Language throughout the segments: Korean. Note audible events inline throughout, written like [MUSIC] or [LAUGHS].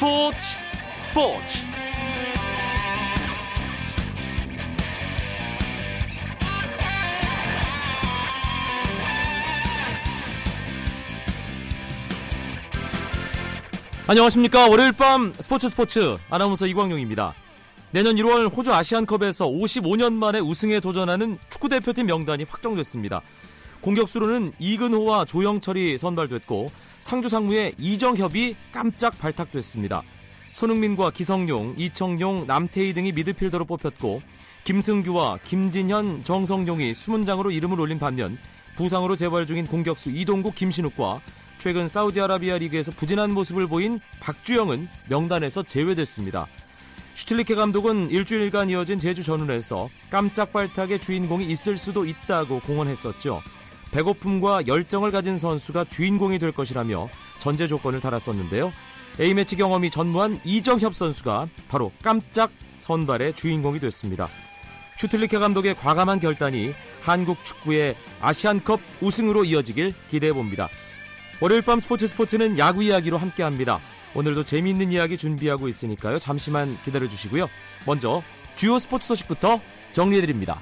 스포츠 스포츠. 안녕하십니까. 월요일 밤 스포츠 스포츠. 아나운서 이광용입니다. 내년 1월 호주 아시안컵에서 55년 만에 우승에 도전하는 축구대표팀 명단이 확정됐습니다 공격수로는 이근호와 조영철이 선발됐고 상주 상무의 이정협이 깜짝 발탁됐습니다. 손흥민과 기성용, 이청용, 남태희 등이 미드필더로 뽑혔고 김승규와 김진현, 정성용이 수문장으로 이름을 올린 반면 부상으로 재활 중인 공격수 이동국, 김신욱과 최근 사우디아라비아 리그에서 부진한 모습을 보인 박주영은 명단에서 제외됐습니다. 슈틸리케 감독은 일주일간 이어진 제주 전훈에서 깜짝 발탁의 주인공이 있을 수도 있다고 공언했었죠. 배고픔과 열정을 가진 선수가 주인공이 될 것이라며 전제 조건을 달았었는데요. A매치 경험이 전무한 이정협 선수가 바로 깜짝 선발의 주인공이 됐습니다. 슈틀리케 감독의 과감한 결단이 한국 축구의 아시안컵 우승으로 이어지길 기대해 봅니다. 월요일 밤 스포츠 스포츠는 야구 이야기로 함께 합니다. 오늘도 재미있는 이야기 준비하고 있으니까요. 잠시만 기다려 주시고요. 먼저 주요 스포츠 소식부터 정리해 드립니다.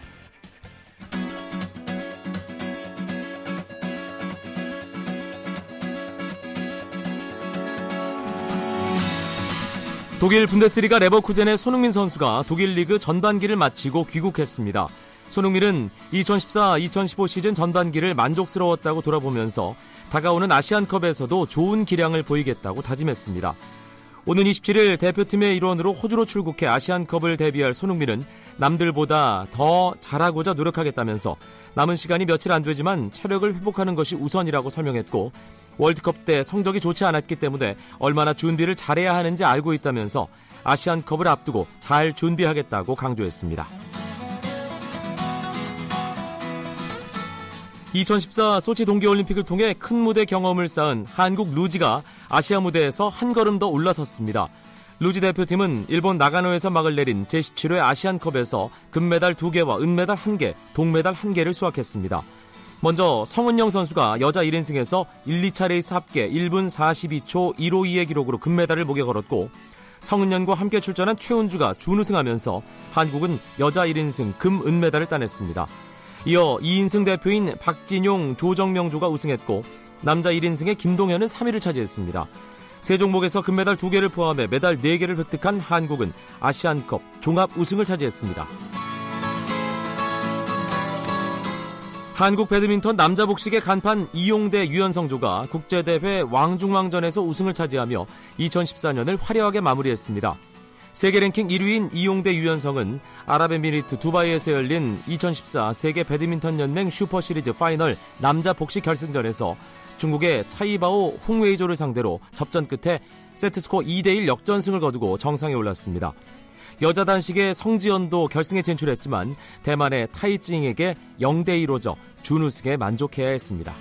독일 분데스리가 레버쿠젠의 손흥민 선수가 독일 리그 전반기를 마치고 귀국했습니다. 손흥민은 2014-2015 시즌 전반기를 만족스러웠다고 돌아보면서 다가오는 아시안컵에서도 좋은 기량을 보이겠다고 다짐했습니다. 오는 27일 대표팀의 일원으로 호주로 출국해 아시안컵을 대비할 손흥민은 남들보다 더 잘하고자 노력하겠다면서 남은 시간이 며칠 안 되지만 체력을 회복하는 것이 우선이라고 설명했고 월드컵 때 성적이 좋지 않았기 때문에 얼마나 준비를 잘해야 하는지 알고 있다면서 아시안컵을 앞두고 잘 준비하겠다고 강조했습니다. 2014 소치 동계올림픽을 통해 큰 무대 경험을 쌓은 한국 루지가 아시아 무대에서 한 걸음 더 올라섰습니다. 루지 대표팀은 일본 나가노에서 막을 내린 제17회 아시안컵에서 금메달 2개와 은메달 1개, 동메달 1개를 수확했습니다. 먼저 성은영 선수가 여자 1인승에서 1, 2차 레이스 합계 1분 42초 152의 기록으로 금메달을 목에 걸었고 성은영과 함께 출전한 최은주가 준우승하면서 한국은 여자 1인승 금, 은메달을 따냈습니다. 이어 2인승 대표인 박진용, 조정명조가 우승했고 남자 1인승의 김동현은 3위를 차지했습니다. 세 종목에서 금메달 2개를 포함해 메달 4개를 획득한 한국은 아시안컵 종합 우승을 차지했습니다. 한국 배드민턴 남자 복식의 간판 이용대 유연성조가 국제대회 왕중왕전에서 우승을 차지하며 2014년을 화려하게 마무리했습니다. 세계 랭킹 1위인 이용대 유연성은 아랍에미리트 두바이에서 열린 2014 세계 배드민턴 연맹 슈퍼 시리즈 파이널 남자 복식 결승전에서 중국의 차이바오 홍웨이조를 상대로 접전 끝에 세트스코어 2대1 역전승을 거두고 정상에 올랐습니다. 여자 단식의 성지연도 결승에 진출했지만 대만의 타이징에게 0대2로 져 준우승에 만족해야 했습니다.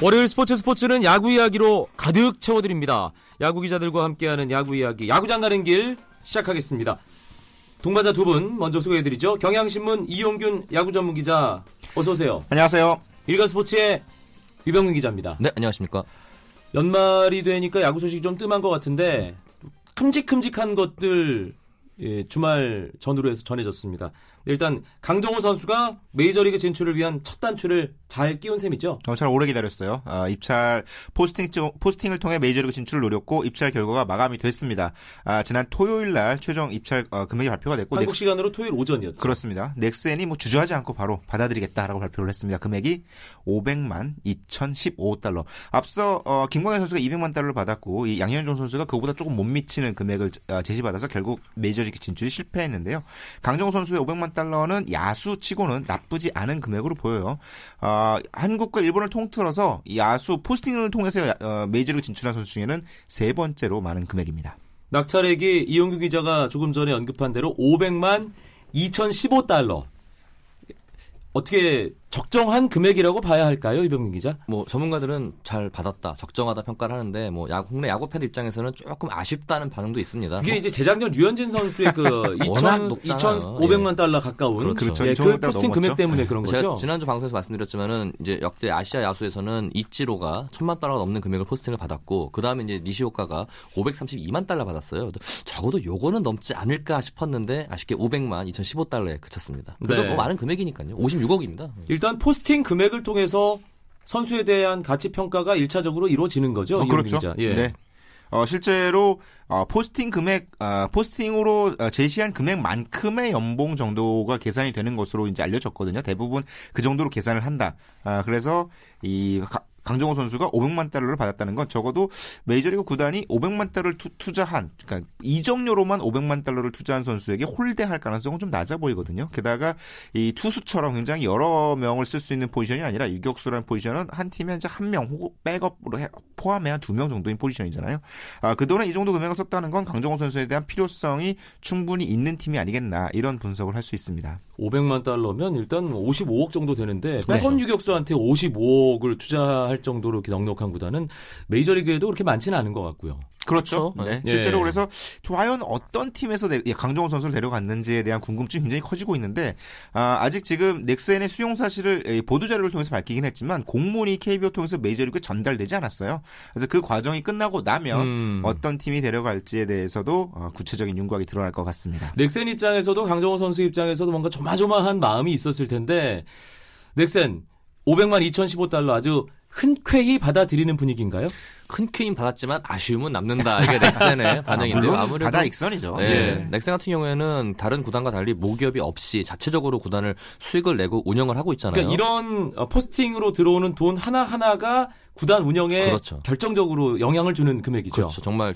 월요일 스포츠 스포츠는 야구 이야기로 가득 채워드립니다. 야구 기자들과 함께하는 야구 이야기, 야구장 가는 길 시작하겠습니다. 동반자 두 분 먼저 소개해드리죠. 경향신문 이용균 야구 전문 기자 어서 오세요. 안녕하세요. 일간 스포츠의 유병민 기자입니다. 네, 안녕하십니까. 연말이 되니까 야구 소식이 좀 뜸한 것 같은데 큼직큼직한 것들 예, 주말 전후로 해서 전해졌습니다. 일단 강정호 선수가 메이저리그 진출을 위한 첫 단추를 잘 끼운 셈이죠. 경찰 오래 기다렸어요. 아, 입찰 포스팅 포스팅을 통해 메이저리그 진출을 노렸고 입찰 결과가 마감이 됐습니다. 아, 지난 토요일 날 최종 입찰 어, 금액이 발표가 됐고 한국 넥스, 시간으로 토요일 오전이었죠. 그렇습니다. 넥센이 뭐 주저하지 않고 바로 받아들이겠다라고 발표를 했습니다. 금액이 500만 2,015달러. 앞서 어, 김광현 선수가 200만 달러를 받았고 이 양현종 선수가 그보다 조금 못 미치는 금액을 어, 제시받아서 결국 메이저리그 진출이 실패했는데요. 강정호 선수의 500만 달러는 야수치고는 나쁘지 않은 금액으로 보여요. 어, 한국과 일본을 통틀어서 야수 포스팅을 통해서 어, 메이저리그 진출한 선수 중에는 세 번째로 많은 금액입니다. 낙찰액이 이용규 기자가 조금 전에 언급한 대로 500만 2015달러. 어떻게 적정한 금액이라고 봐야 할까요, 이병민 기자? 뭐 전문가들은 잘 받았다, 적정하다 평가를 하는데 뭐 야구, 국내 야구 팬 입장에서는 조금 아쉽다는 반응도 있습니다. 그게 이제 재작년 류현진 선수의 그 [LAUGHS] 2천, 높잖아요. 2,500만 달러 가까운 그렇죠. 예, 2,500그 포스팅 금액 넘었죠. 때문에 그런 뭐 거죠. 제가 지난주 방송에서 말씀드렸지만은 이제 역대 아시아 야수에서는 이치로가 천만 달러가 넘는 금액을 포스팅을 받았고 그 다음에 이제 니시오카가 532만 달러 받았어요. 적어도 요거는 넘지 않을까 싶었는데 아쉽게 500만 2015달러에 그쳤습니다. 그래도 네. 뭐 많은 금액이니까요. 56억입니다. 일단 포스팅 금액을 통해서 선수에 대한 가치 평가가 1차적으로 이루어지는 거죠. 어, 그렇죠. 기자. 예. 네. 어, 실제로 어, 포스팅 금액, 어, 포스팅으로 어, 제시한 금액만큼의 연봉 정도가 계산이 되는 것으로 이제 알려졌거든요. 대부분 그 정도로 계산을 한다. 아, 그래서 이 가- 강정호 선수가 500만 달러를 받았다는 건 적어도 메이저리그 구단이 500만 달러를 투, 자한 그러니까 이적료로만 500만 달러를 투자한 선수에게 홀대할 가능성은 좀 낮아 보이거든요. 게다가 이 투수처럼 굉장히 여러 명을 쓸 수 있는 포지션이 아니라 유격수라는 포지션은 한 팀에 이제 한 명 혹은 백업으로 해- 포함해 한두명 정도인 포지션이잖아요. 아, 그동안 이 정도 금액을 썼다는 건 강정호 선수에 대한 필요성이 충분히 있는 팀이 아니겠나 이런 분석을 할 수 있습니다. 500만 달러면 일단 55억 정도 되는데 네. 백원 유격수한테 55억을 투자할 정도로 이렇게 넉넉한 구단은 메이저리그에도 그렇게 많지는 않은 것 같고요. 그렇죠. 그렇죠. 네. 예. 실제로 그래서 과연 어떤 팀에서 내- 예, 강정호 선수를 데려갔는지에 대한 궁금증이 굉장히 커지고 있는데 아, 직 지금 넥센의 수용 사실을 예, 보도 자료를 통해서 밝히긴 했지만 공문이 KBO 통해서 메이저리그에 전달되지 않았어요. 그래서 그 과정이 끝나고 나면 음. 어떤 팀이 데려갈지에 대해서도 어, 구체적인 윤곽이 드러날 것 같습니다. 넥센 입장에서도 강정호 선수 입장에서도 뭔가 조마조마한 마음이 있었을 텐데 넥센 500만 2015달러 아주 흔쾌히 받아들이는 분위기인가요? 큰 쾌임 받았지만 아쉬움은 남는다. 이게 넥센의 [LAUGHS] 반응인데요. 물론 아무래도 바다 익선이죠. 네, 예. 넥센 같은 경우에는 다른 구단과 달리 모기업이 없이 자체적으로 구단을 수익을 내고 운영을 하고 있잖아요. 그러니까 이런 어, 포스팅으로 들어오는 돈 하나 하나가 구단 운영에 그렇죠. 결정적으로 영향을 주는 금액이죠. 그렇죠. 정말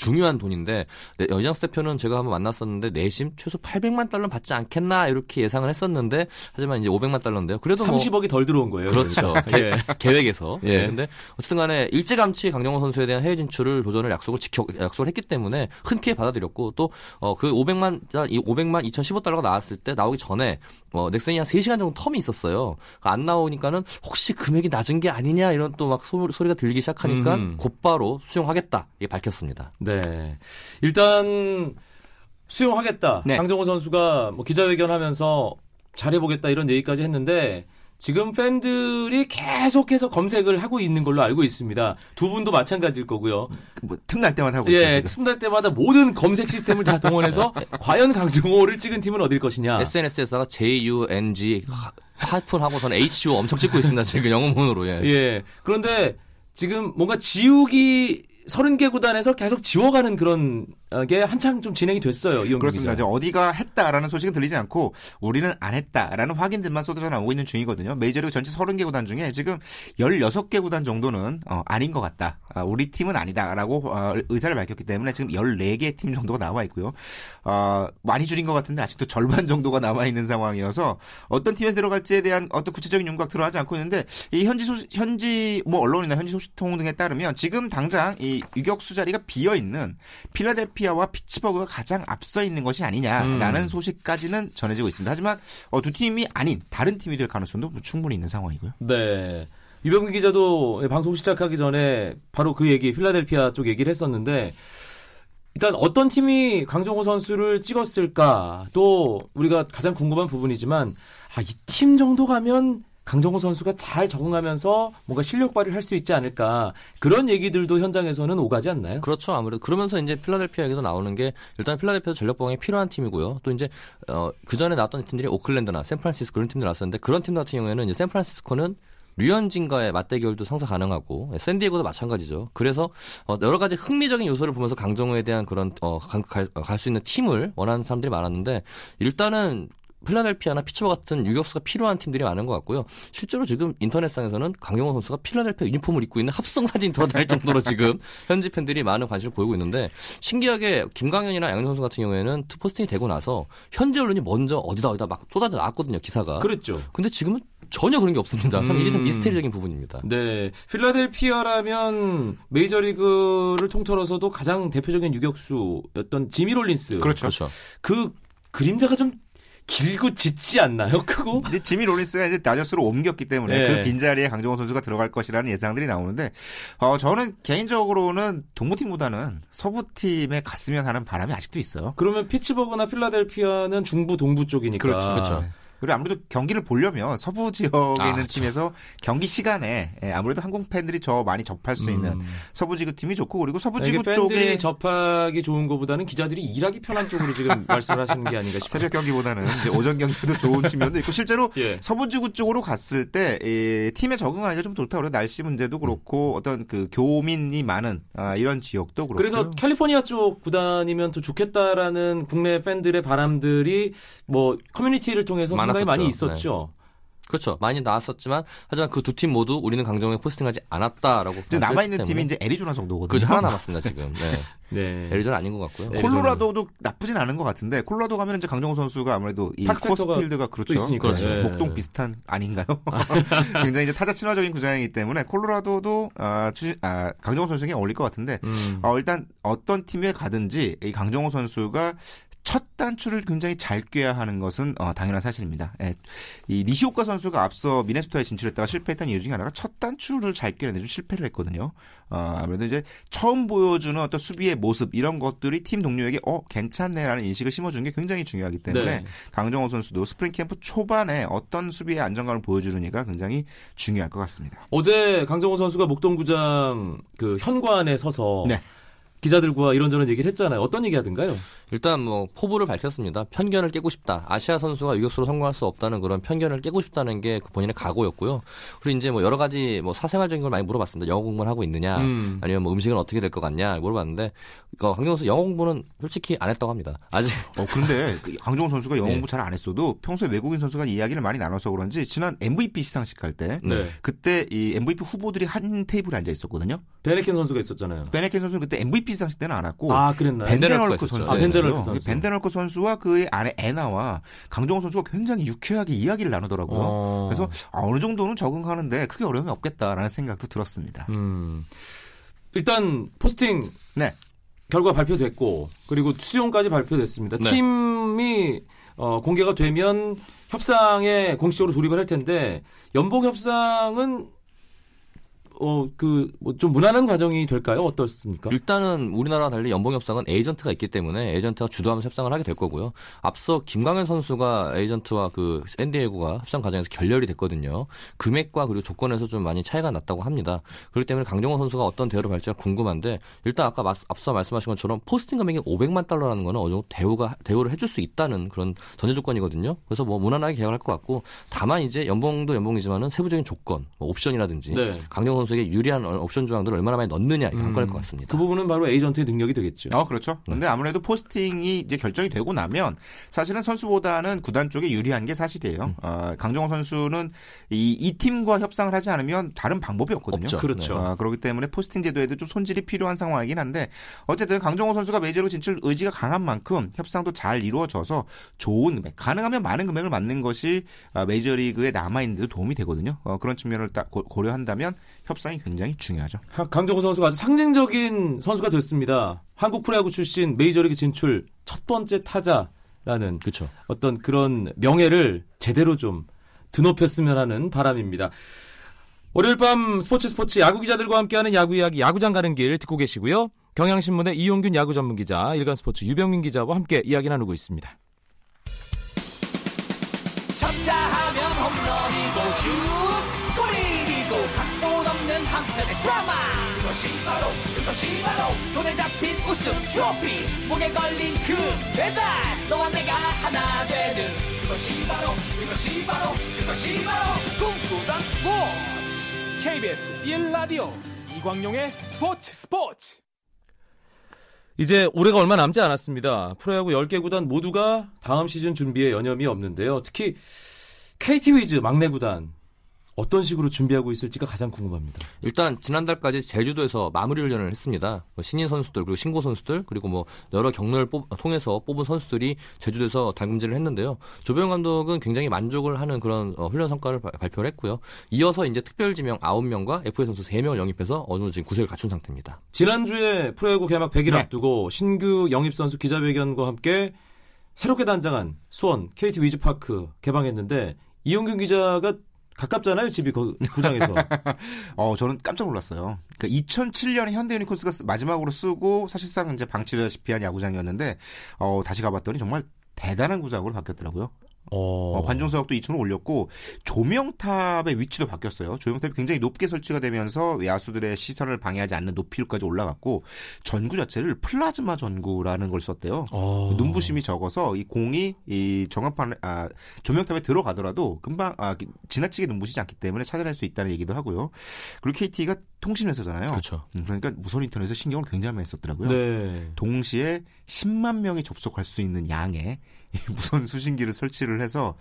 중요한 돈인데 네, 여장수 대표는 제가 한번 만났었는데 내심 최소 800만 달러 는 받지 않겠나 이렇게 예상을 했었는데 하지만 이제 500만 달러인데요. 그래도 뭐 30억이 덜 들어온 거예요. 그렇죠. [LAUGHS] 예. 계 획에서. 예. 네, 근데 어쨌든 간에 일찌감치 강정호 선수에 대한 해외 진출을 도전을 약속을 지켜 약속을 했기 때문에 흔쾌히 받아들였고 또어그 500만 이 500만 2015달러가 나왔을 때 나오기 전에 어 넥센이 한 3시간 정도 텀이 있었어요. 안 나오니까는 혹시 금액이 낮은 게 아니냐 이런 또 막 소리가 들리기 시작하니까 음. 곧바로 수용하겠다. 이게 밝혔습니다. 네. 일단 수용하겠다. 네. 강정호 선수가 뭐 기자회견하면서 잘해보겠다 이런 얘기까지 했는데 지금 팬들이 계속해서 검색을 하고 있는 걸로 알고 있습니다. 두 분도 마찬가지일 거고요. 뭐 틈날 때마다 하고 있어요. 예. 틈날 때마다 모든 검색 시스템을 다 동원해서 [LAUGHS] 과연 강정호를 찍은 팀은 어딜 것이냐. SNS에다가 JUNG 하이픈 하고서는 HU 엄청 찍고 있습니다. 지금 영어문으로. 예. 예. 그런데 지금 뭔가 지우기 30개 구단에서 계속 지워가는 그런 게 한창 좀 진행이 됐어요. 이용규 그렇습니다. 기자. 어디가 했다라는 소식은 들리지 않고 우리는 안 했다라는 확인들만 쏟아져 나오고 있는 중이거든요. 메이저리그 전체 30개 구단 중에 지금 16개 구단 정도는 어, 아닌 것 같다. 아, 우리 팀은 아니다라고 어, 의사를 밝혔기 때문에 지금 14개 팀 정도가 나와 있고요. 어, 많이 줄인 것 같은데 아직도 절반 정도가 남아 있는 상황이어서 어떤 팀에 들어갈지에 대한 어떤 구체적인 윤곽 드러나지 않고 있는데 이 현지 소식, 현지 뭐 언론이나 현지 소식통 등에 따르면 지금 당장 이 유격수 자리가 비어 있는 필라델피 아와 피츠버그가 가장 앞서 있는 것이 아니냐라는 음. 소식까지는 전해지고 있습니다. 하지만 어, 두 팀이 아닌 다른 팀이 될 가능성도 충분히 있는 상황이고요. 네. 유병규 기자도 방송 시작하기 전에 바로 그 얘기, 필라델피아 쪽 얘기를 했었는데, 일단 어떤 팀이 강정호 선수를 찍었을까, 또 우리가 가장 궁금한 부분이지만, 아, 이 팀 정도 가면 강정호 선수가 잘 적응하면서 뭔가 실력 발휘를 할 수 있지 않을까, 그런 얘기들도 현장에서는 오가지 않나요? 그렇죠. 아무래도 그러면서 이제 필라델피아 얘기도 나오는 게 일단 필라델피아 전력 보강이 필요한 팀이고요. 또 이제 어, 그 전에 나왔던 팀들이 오클랜드나 샌프란시스코 그런 팀들 나왔었는데 그런 팀 같은 경우에는 이제 샌프란시스코는 류현진과의 맞대결도 성사 가능하고 샌디에고도 마찬가지죠. 그래서 어, 여러 가지 흥미적인 요소를 보면서 강정호에 대한 그런 어, 갈수 있는 팀을 원하는 사람들이 많았는데 일단은 필라델피아나 피츠버그 같은 유격수가 필요한 팀들이 많은 것 같고요. 실제로 지금 인터넷상에서는 강정호 선수가 필라델피아 유니폼을 입고 있는 합성 사진이 돌아다닐 정도로 지금 [LAUGHS] 현지 팬들이 많은 관심을 보이고 있는데 신기하게 김광현이나 양현종 선수 같은 경우에는 포스팅이 되고 나서 현지 언론이 먼저 어디다 어디다 막 쏟아져 나왔거든요 기사가. 그랬죠. 근데 지금은 전혀 그런 게 없습니다. 참 이게 참 음. 미스테리적인 부분입니다. 네. 필라델피아라면 메이저리그를 통틀어서도 가장 대표적인 유격수였던 지미 롤린스. 그렇죠. 그렇죠. 그 그림자가 좀 길고 짙지 않나요? 크고? 이제 지미 로린스가 이제 다저스로 옮겼기 때문에 네. 그 빈자리에 강정호 선수가 들어갈 것이라는 예상들이 나오는데 어 저는 개인적으로는 동부팀보다는 서부팀에 갔으면 하는 바람이 아직도 있어요. 그러면 피츠버그나 필라델피아는 중부 동부 쪽이니까. 그렇죠. 그렇죠. 그리고 아무래도 경기를 보려면 서부 지역에 아, 있는 그렇죠. 팀에서 경기 시간에 예, 아무래도 한국 팬들이 저 많이 접할 수 있는 음. 서부 지구 팀이 좋고 그리고 서부 이게 지구 팬들이 쪽에 접하기 좋은 것보다는 기자들이 일하기 편한 쪽으로 지금 [LAUGHS] 말씀을 하시는 게 아닌가 싶어요. 새벽 경기보다는 오전 경기도 좋은 측면도 있고 실제로 예. 서부 지구 쪽으로 갔을 때 이, 팀에 적응하기가 좀 좋다. 그래 날씨 문제도 그렇고 어떤 그 교민이 많은 아, 이런 지역도 그렇고. 그래서 캘리포니아 쪽 구단이면 더 좋겠다라는 국내 팬들의 바람들이 뭐 커뮤니티를 통해서 많 았었죠. 많이 있었죠. 그렇죠. 많이 나왔었지만 하지만 그 두 팀 모두 우리는 강정호에 포스팅하지 않았다라고 이제 남아 있는 팀이 이제 애리조나 정도거든요. 그죠 하나 남았습니다 지금. 네. [LAUGHS] 네. 애리조나 아닌 것 같고요. 네. 콜로라도도 나쁘진 않은 것 같은데 콜로라도 가면 이제 강정호 선수가 아무래도 이탁 코스필드가 그렇죠. 그렇죠. 예. 목동 비슷한 아닌가요? [LAUGHS] [LAUGHS] 굉장히 이제 타자 친화적인 구장이기 때문에 콜로라도도 아, 추- 아, 강정호 선수에게 어울릴 것 같은데 음. 어, 일단 어떤 팀에 가든지 이 강정호 선수가 첫 단추를 굉장히 잘 꿰야 하는 것은 어, 당연한 사실입니다. 예. 이 니시오카 선수가 앞서 미네소타에 진출했다가 실패했던 이유 중에 하나가 첫 단추를 잘 꿰는데 좀 실패를 했거든요. 어, 아무래도 이제 처음 보여주는 어떤 수비의 모습 이런 것들이 팀 동료에게 어 괜찮네라는 인식을 심어주는 게 굉장히 중요하기 때문에 네. 강정호 선수도 스프링 캠프 초반에 어떤 수비의 안정감을 보여주느냐가 굉장히 중요할 것 같습니다. 어제 강정호 선수가 목동구장 그 현관에 서서 네. 기자들과 이런저런 얘기를 했잖아요. 어떤 얘기 하던가요? 일단 뭐 포부를 밝혔습니다. 편견을 깨고 싶다. 아시아 선수가 유격수로 성공할 수 없다는 그런 편견을 깨고 싶다는 게그 본인의 각오였고요. 그리고 이제 뭐 여러 가지 뭐 사생활적인 걸 많이 물어봤습니다. 영어 공부를 하고 있느냐, 음. 아니면 뭐 음식은 어떻게 될 것 같냐 물어봤는데 그 강정호 선수 영어 공부는 솔직히 안 했다고 합니다. 아직 [LAUGHS] 어, 그런데 [LAUGHS] 그 강정호 선수가 영어 네. 공부 잘안 했어도 평소에 외국인 선수가 이야기를 많이 나눠서 그런지 지난 MVP 시상식 할 때 네. 그때 이 MVP 후보들이 한 테이블에 앉아 있었거든요. 밴헤켄 선수가 있었잖아요. 밴헤켄 선수는 그때 MVP 시상식 때는 안 왔고 아, 그랬나요? 밴덴헐크 밴덴헐크 선수. 아, 밴덴헐크 선수. 밴덴헐크 선수와 그의 아내 애나와 강정호 선수가 굉장히 유쾌하게 이야기를 나누더라고요. 어. 그래서 아, 어느 정도는 적응하는데 크게 어려움이 없겠다라는 생각도 들었습니다. 음. 일단 포스팅 네. 결과 발표됐고 그리고 수용까지 발표됐습니다. 네. 팀이 어, 공개가 되면 협상에 공식적으로 돌입을 할 텐데 연봉 협상은 어 그 뭐 좀 무난한 과정이 될까요? 어떻습니까? 일단은 우리나라와 달리 연봉 협상은 에이전트가 있기 때문에 에이전트가 주도하면서 협상을 하게 될 거고요. 앞서 김광현 선수가 에이전트와 그 샌디에고가 협상 과정에서 결렬이 됐거든요. 금액과 그리고 조건에서 좀 많이 차이가 났다고 합니다. 그렇기 때문에 강정호 선수가 어떤 대우를 받을지가 궁금한데 일단 아까 마- 앞서 말씀하신 것처럼 포스팅 금액이 500만 달러라는 거는 어느 정도 대우가 대우를 해줄 수 있다는 그런 전제 조건이거든요. 그래서 뭐 무난하게 계약을 할것 같고 다만 이제 연봉도 연봉이지만은 세부적인 조건, 뭐 옵션이라든지 네. 강정호 선수 에게 유리한 옵션 조항들을 얼마나 많이 넣느냐 이게 관건일 것 같습니다. 그 부분은 바로 에이전트의 능력이 되겠죠. 어, 그렇죠. 근데 아무래도 포스팅이 이제 결정이 되고 나면 사실은 선수보다는 구단 쪽에 유리한 게 사실이에요. 음. 어, 강정호 선수는 이, 이 팀과 협상을 하지 않으면 다른 방법이 없거든요. 없죠. 그렇죠. 어, 그렇기 때문에 포스팅 제도에도 좀 손질이 필요한 상황이긴 한데 어쨌든 강정호 선수가 메이저로 진출 의지가 강한 만큼 협상도 잘 이루어져서 좋은 금액, 가능하면 많은 금액을 맞는 것이 아, 메이저리그에 남아있는데도 도움이 되거든요. 어, 그런 측면을 딱 고- 고려한다면 협상이 굉장히 중요하죠. 하- 강정호 선수가 아주 상징적인 선수가 됐습니다. 한국 프로야구 출신 메이저리그 진출 첫 번째 타자라는 그렇죠. 어떤 그런 명예를 제대로 좀 드높였으면 하는 바람입니다. 월요일 밤 스포츠 스포츠 야구 기자들과 함께하는 야구 이야기 야구장 가는 길 듣고 계시고요. 경향신문의 이용균 야구 전문 기자, 일간 스포츠 유병민 기자와 함께 이야기 나누고 있습니다. 쳤다 없는 한편의 드라마. 그것이 바로 그것이 바로 손에 잡힌 우승 트로피. 목에 걸린 그 배달. 너와 내가 하나 되는 그것이 바로 그것이 바로 그것이 바로 꿈꾸던 스포츠. KBS 1라디오 이광용의 스포츠 스포츠. 이제 올해가 얼마 남지 않았습니다. 프로야구 10개 구단 모두가 다음 시즌 준비에 여념이 없는데요. 특히 KT 위즈 막내 구단 어떤 식으로 준비하고 있을지가 가장 궁금합니다. 일단 지난달까지 제주도에서 마무리 훈련을 했습니다. 뭐 신인 선수들 그리고 신고 선수들 그리고 뭐 여러 경로를 뽑- 통해서 뽑은 선수들이 제주도에서 달금질을 했는데요. 조병 감독은 굉장히 만족을 하는 그런 어, 훈련 성과를 바- 발표를 했고요. 이어서 이제 특별 지명 9명과 FA 선수 3명을 영입해서 어느 정도 지금 구색을 갖춘 상태입니다. 지난주에 프로야구 개막 100일 네. 앞두고 신규 영입 선수 기자회견과 함께 새롭게 단장한 수원 KT 위즈파크 개방했는데 이용균 기자가 가깝잖아요 집이 그 구장에서 [LAUGHS] 어, 저는 깜짝 놀랐어요. 그러니까 2007년에 현대 유니콘스가 쓰- 마지막으로 쓰고 사실상 이제 방치되다시피 한 야구장이었는데 어, 다시 가봤더니 정말 대단한 구장으로 바뀌었더라고요. 어, 어, 관중 수역도 2층으로 올렸고 조명탑의 위치도 바뀌었어요. 조명탑이 굉장히 높게 설치가 되면서 야수들의 시선을 방해하지 않는 높이까지 올라갔고 전구 자체를 플라즈마 전구라는 걸 썼대요. 어. 눈부심이 적어서 이 공이 이 정합판 아 조명탑에 들어가더라도 금방 아 지나치게 눈부시지 않기 때문에 찾아낼 수 있다는 얘기도 하고요. 그리고 KT가 통신회사잖아요. 그렇죠. 음, 그러니까 무선 인터넷에 신경을 굉장히 많이 썼더라고요. 네. 동시에 10만 명이 접속할 수 있는 양의 이 무선 수신기를 설치를 해서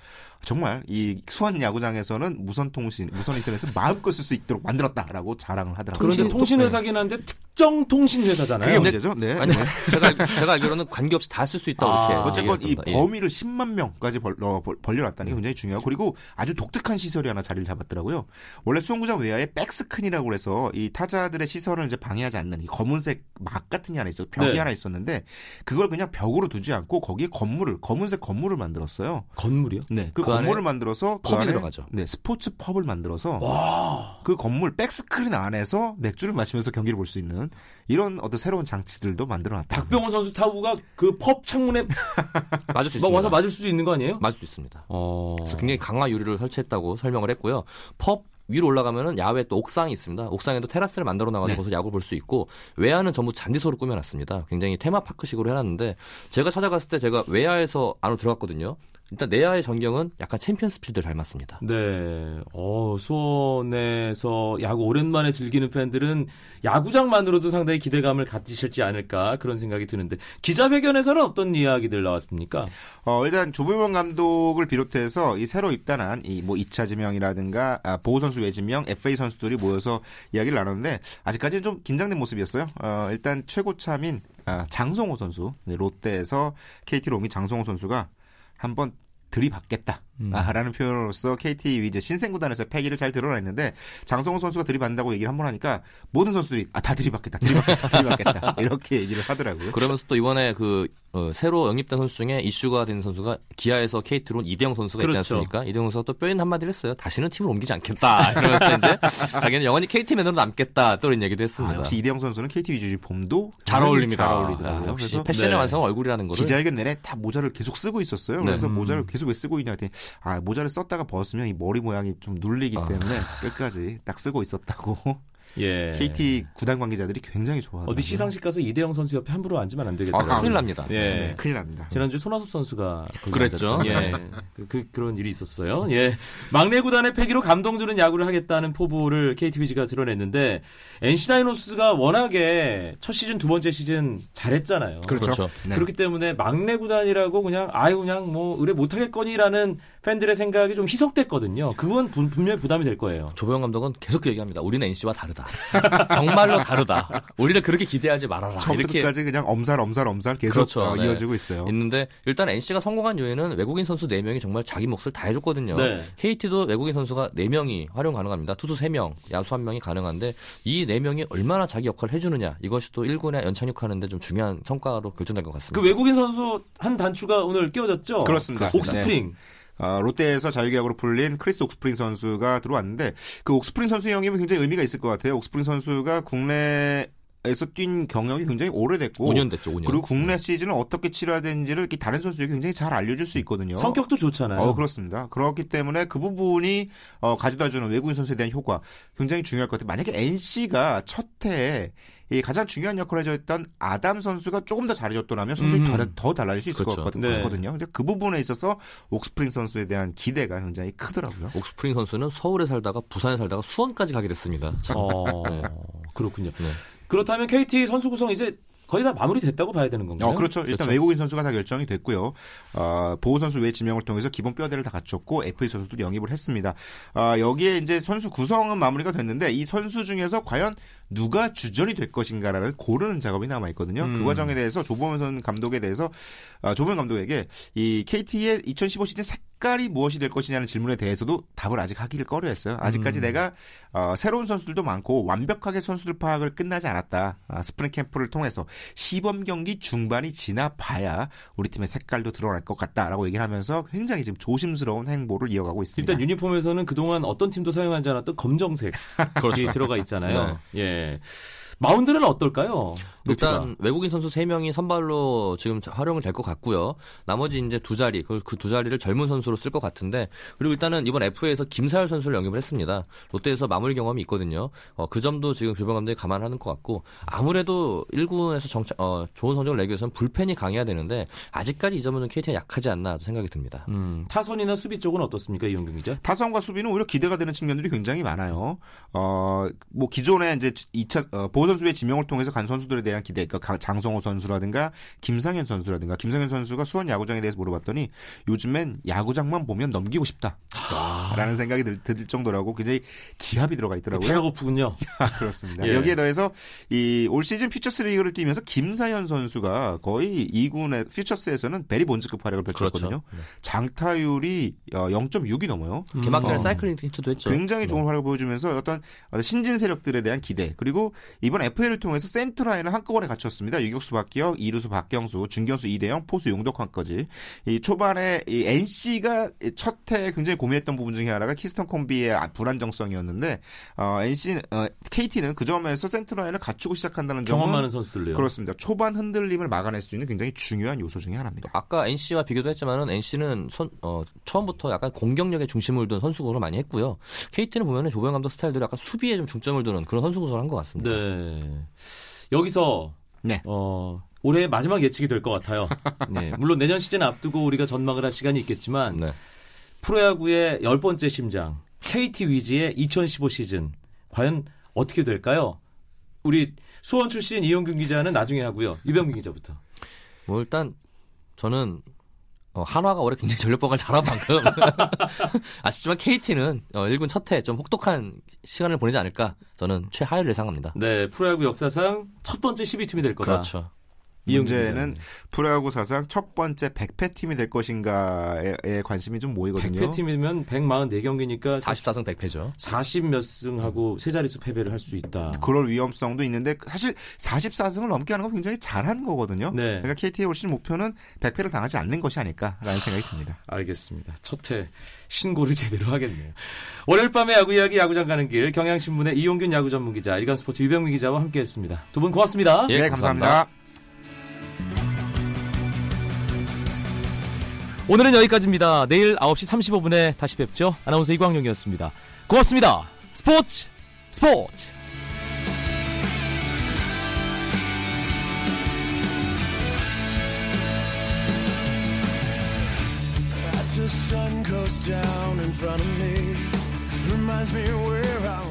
정말 이 수원 야구장에서는 무선 통신, 무선 인터넷을 마음껏 쓸 수 있도록 만들었다라고 자랑을 하더라고요. 그런데 통신- 통신회사긴 한데 특정 통신회사잖아요. 그게 문제죠. 네. 아니 네. 제가 제가 알기로는 관계없이 다 쓸 수 있다고 아, 이렇게 어쨌건 이. 예. 범위를 10만 명까지 벌, 어, 벌- 벌려놨다는 게 굉장히 중요하고 그리고 아주 독특한 시설이 하나 자리를 잡았더라고요. 원래 수원구장 외야에 백스크린이라고 해서 이 타자들의 시선을 이제 방해하지 않는 이 검은색 막 같은 게 하나 있어 벽이 네. 하나 있었는데 그걸 그냥 벽으로 두지 않고 거기에 건물을 검은색 건물을 만들었어요. 건물이요? 네, 그, 그 건물을 만들어서 그 pub이 안에 들어가죠. 네, sports pub을 만들어서 와. 그 건물 백스크린 안에서 맥주를 마시면서 경기를 볼 수 있는 이런 어떤 새로운 장치들도 만들어 놨다. 박병호 선수 타구가 그 펍 창문에 [LAUGHS] 맞을 수막 있습니다. 와서 맞을 수도 있는 거 아니에요? 맞을 수 있습니다. 어. 그래서 굉장히 강화 유리를 설치했다고 설명을 했고요. 펍 위로 올라가면은 야외 또 옥상이 있습니다. 옥상에도 테라스를 만들어 놔가지고 네. 거기서 야구 볼 수 있고 외야는 전부 잔디석으로 꾸며놨습니다. 굉장히 테마파크식으로 해놨는데 제가 찾아갔을 때 제가 외야에서 안으로 들어갔거든요. 일단 내야의 전경은 약간 챔피언스 필드를 닮았습니다. 네. 어, 수원에서 야구 오랜만에 즐기는 팬들은 야구장만으로도 상당히 기대감을 가지실지 않을까 그런 생각이 드는데 기자회견에서는 어떤 이야기들 나왔습니까? 어, 일단 조부범 감독을 비롯해서 이 새로 입단한 이 뭐 2차 지명이라든가 아, 보호 선수 외지명, FA 선수들이 모여서 이야기를 나눴는데 아직까지는 좀 긴장된 모습이었어요. 어, 일단 최고참인 아, 장성호 선수 네, 롯데에서 KT로 옮긴 장성호 선수가 한번 들이받겠다. 음. 아, 라는 표현으로서 KT 이제 신생 구단에서 패기를 잘 드러냈는데 장성호 선수가 들이받는다고 얘기를 한 번 하니까 모든 선수들이 아, 다 들이받겠다. 들이받겠다. [LAUGHS] 들이받겠다. 이렇게 얘기를 하더라고요. 그러면서 또 이번에 그 어, 새로 영입된 선수 중에 이슈가 된 선수가 기아에서 KT로 온 이대영 선수가 그렇죠. 있지 않습니까? 이대영 선수가 또 뼈인 한마디를 했어요. 다시는 팀을 옮기지 않겠다. [LAUGHS] 이러면서 이제 자기는 영원히 KT맨으로 남겠다. 또 이런 얘기도 아, 했습니다. 역시 이대영 선수는 KT 위주 유니폼도 잘 어울립니다. 잘 어울리더라고요. 아, 역시 그래서 패션의 네. 완성은 얼굴이라는 거를 기자회견 내내 다 모자를 계속 쓰고 있었어요. 네. 그래서 음. 모자를 계속 왜 쓰고 있냐 했더니 아 모자를 썼다가 벗으면 이 머리 모양이 좀 눌리기 아. 때문에 끝까지 딱 쓰고 있었다고 예. KT 구단 관계자들이 굉장히 좋아하더라고요. 어디 시상식 가서 이대영 선수 옆에 함부로 앉으면 안 되겠다. 아, 큰일 납니다. 예. 네, 큰일 납니다. 지난주에 손아섭 선수가 그랬죠. 예. 그, 그, 그런 일이 있었어요. 예. 막내 구단의 패기로 감동 주는 야구를 하겠다는 포부를 KT 위즈가 드러냈는데 NC 다이노스가 워낙에 첫 시즌 두 번째 시즌 잘했잖아요. 그렇죠. 그렇죠. 네. 그렇기 때문에 막내 구단이라고 그냥 아유 그냥 뭐 의뢰 못 하겠거니라는 팬들의 생각이 좀 희석됐거든요. 그건 분- 분명히 부담이 될 거예요. 조보영 감독은 계속 그 얘기합니다. 우리는 NC와 다르다. [LAUGHS] 정말로 다르다. 우리는 그렇게 기대하지 말아라. 처음부터 이렇게 끝까지 그냥 엄살 엄살 엄살 계속 그렇죠. 어, 네. 이어지고 있어요. 있는데 일단 NC가 성공한 요인은 외국인 선수 4명이 정말 자기 몫을 다 해줬거든요. 네. KT도 외국인 선수가 4명이 활용 가능합니다. 투수 3명, 야수 1명이 가능한데 이 4명이 얼마나 자기 역할을 해주느냐 이것이 또 1군에 연착륙하는데 좀 중요한 성과로 결정된 것 같습니다. 그 외국인 선수 한 단추가 오늘 끼워졌죠. 그렇습니다. 옥스프링. 아, 롯데에서 자유계약으로 풀린 크리스 옥스프링 선수가 들어왔는데 그 옥스프링 선수 영입은 굉장히 의미가 있을 것 같아요. 옥스프링 선수가 국내 에서 뛴 경력이 굉장히 오래됐고 5년 됐죠, 5년. 그리고 국내 시즌을 어떻게 치러야 되는지를 이렇게 다른 선수에게 굉장히 잘 알려줄 수 있거든요. 성격도 좋잖아요. 어, 그렇습니다. 그렇기 때문에 그 부분이 어, 가져다주는 외국인 선수에 대한 효과 굉장히 중요할 것 같아요. 만약에 NC가 첫 해에 이 가장 중요한 역할을 해줬던 아담 선수가 조금 더 잘해줬더라면 성적이 음. 더, 더 달라질 수 있을 그렇죠. 것 같- 네. 같거든요. 근데 그 부분에 있어서 옥스프링 선수에 대한 기대가 굉장히 크더라고요. 옥스프링 선수는 서울에 살다가 부산에 살다가 수원까지 가게 됐습니다. 참. 어, 네. 그렇군요. 네. 그렇다면 KT 선수 구성 이제 거의 다 마무리됐다고 봐야 되는 건가요? 어, 그렇죠. 일단 그렇죠. 외국인 선수가 다 결정이 됐고요. 어, 보호 선수 외 지명을 통해서 기본 뼈대를 다 갖췄고 FA 선수도 영입을 했습니다. 아, 여기에 이제 선수 구성은 마무리가 됐는데 이 선수 중에서 과연 누가 주전이 될 것인가라는 고르는 작업이 남아 있거든요. 음. 그 과정에 대해서 조범현 감독에 대해서 어, 조범현 감독에게 이 KT의 2015 시즌 색 깔이 무엇이 될 것이냐는 질문에 대해서도 답을 아직 하기를 꺼려했어요. 아직까지 음. 내가 어, 새로운 선수들도 많고 완벽하게 선수들 파악을 끝나지 않았다. 아, 스프링 캠프를 통해서 시범 경기 중반이 지나 봐야 우리 팀의 색깔도 드러날 것 같다라고 얘기를 하면서 굉장히 지금 조심스러운 행보를 이어가고 있습니다. 일단 유니폼에서는 그동안 어떤 팀도 사용하지 않았던 검정색이 [LAUGHS] 그렇죠. 들어가 있잖아요. 예. 마운드는 어떨까요? 높이가? 일단 외국인 선수 3명이 선발로 지금 활용을 될 것 같고요. 나머지 이제 두 자리, 그 두 자리를 젊은 선수로 쓸 것 같은데 그리고 일단은 이번 FA에서 김사열 선수를 영입을 했습니다. 롯데에서 마무리 경험이 있거든요. 어, 그 점도 지금 조병 감독이 감안하는 것 같고 아무래도 1군에서 정착, 어, 좋은 성적을 내기 위해서는 불펜이 강해야 되는데 아직까지 이 점은 좀 KT가 약하지 않나 생각이 듭니다. 음, 타선이나 수비 쪽은 어떻습니까, 이용경 기자? 타선과 수비는 오히려 기대가 되는 측면들이 굉장히 많아요. 어, 뭐 기존에 이제 2차 어, 보호 선수의 지명을 통해서 간 선수들에 대한 기대, 그러니까 가- 장성호 선수라든가 김상현 선수라든가 김상현 선수가 수원 야구장에 대해서 물어봤더니 요즘엔 야구장만 보면 넘기고 싶다라는 생각이 들, 들 정도라고 굉장히 기합이 들어가 있더라고요. 배가 고프군요. [LAUGHS] 그렇습니다. 예. 여기에 더해서 이 올 시즌 퓨처스 리그를 뛰면서 김사현 선수가 거의 2군의 퓨처스에서는 베리 본즈급 활약을 펼쳤거든요. 그렇죠. 장타율이 어, 0.6이 넘어요. 개막전에 어. 사이클링 히트도 했죠. 굉장히 좋은 네. 활약을 보여주면서 어떤 어떤 신진 세력들에 대한 기대 그리고 이번 FA를 통해서 center line을 한꺼번에 갖췄습니다. 유격수 박기혁, 이루수 박경수, 중견수 이대형, 포수 용덕한까지 이 초반에 이 NC가 첫해 굉장히 고민했던 부분 중에 하나가 키스톤 콤비의 아- 불안정성이었는데 어, NC 어, KT는 그 점에서 center line을 갖추고 시작한다는 경험 점은 많은 선수들래요. 그렇습니다. 초반 흔들림을 막아낼 수 있는 굉장히 중요한 요소 중에 하나입니다. 아까 NC와 비교도 했지만은 NC는 선, 어, 처음부터 약간 공격력에 중심을 둔 선수 구성을 많이 했고요. KT는 보면은 조병 감독 스타일대로 약간 수비에 좀 중점을 두는 그런 선수 구성을 한것 같습니다. 네. 여기서 네. 어, 올해 마지막 예측이 될 것 같아요. [LAUGHS] 네. 물론 내년 시즌 앞두고 우리가 전망을 할 시간이 있겠지만 네. 프로야구의 열 번째 심장 KT 위즈의 2015 시즌 과연 어떻게 될까요? 우리 수원 출신 이용균 기자는 나중에 하고요. 유병민 기자부터. 뭐 일단 저는 어, 한화가 올해 굉장히 전력방을 잘한 만큼 [LAUGHS] 아쉽지만 KT는 어, 1군 첫해 좀 혹독한 시간을 보내지 않을까 저는 최하위를 예상합니다. 네, 프로야구 역사상 첫 번째 12팀이 될 거다. 그렇죠. 이용균 문제는. 프로야구 사상 첫 번째 100패 팀이 될 것인가에 에 관심이 좀 모이거든요. 100패 팀이면 144경기니까 44승 100패죠. 40몇 승하고 세 자릿수 패배를 할 수 있다. 그럴 위험성도 있는데 사실 44승을 넘게 하는 건 굉장히 잘한 거거든요. 네. 그러니까 KT의 올 시즌 목표는 100패를 당하지 않는 것이 아닐까라는 생각이 듭니다. 알겠습니다. 첫해 신고를 제대로 하겠네요. 월요일 밤에 야구 이야기 야구장 가는 길 경향신문의 이용균 야구 전문 기자, 일간스포츠 유병민 기자와 함께했습니다. 두 분 고맙습니다. 예, 네, 감사합니다. 오늘은 여기까지입니다. 내일 9시 35분에 다시 뵙죠. 아나운서 이광용이었습니다. 고맙습니다. 스포츠 스포츠. Sun goes down in front of me, reminds me where I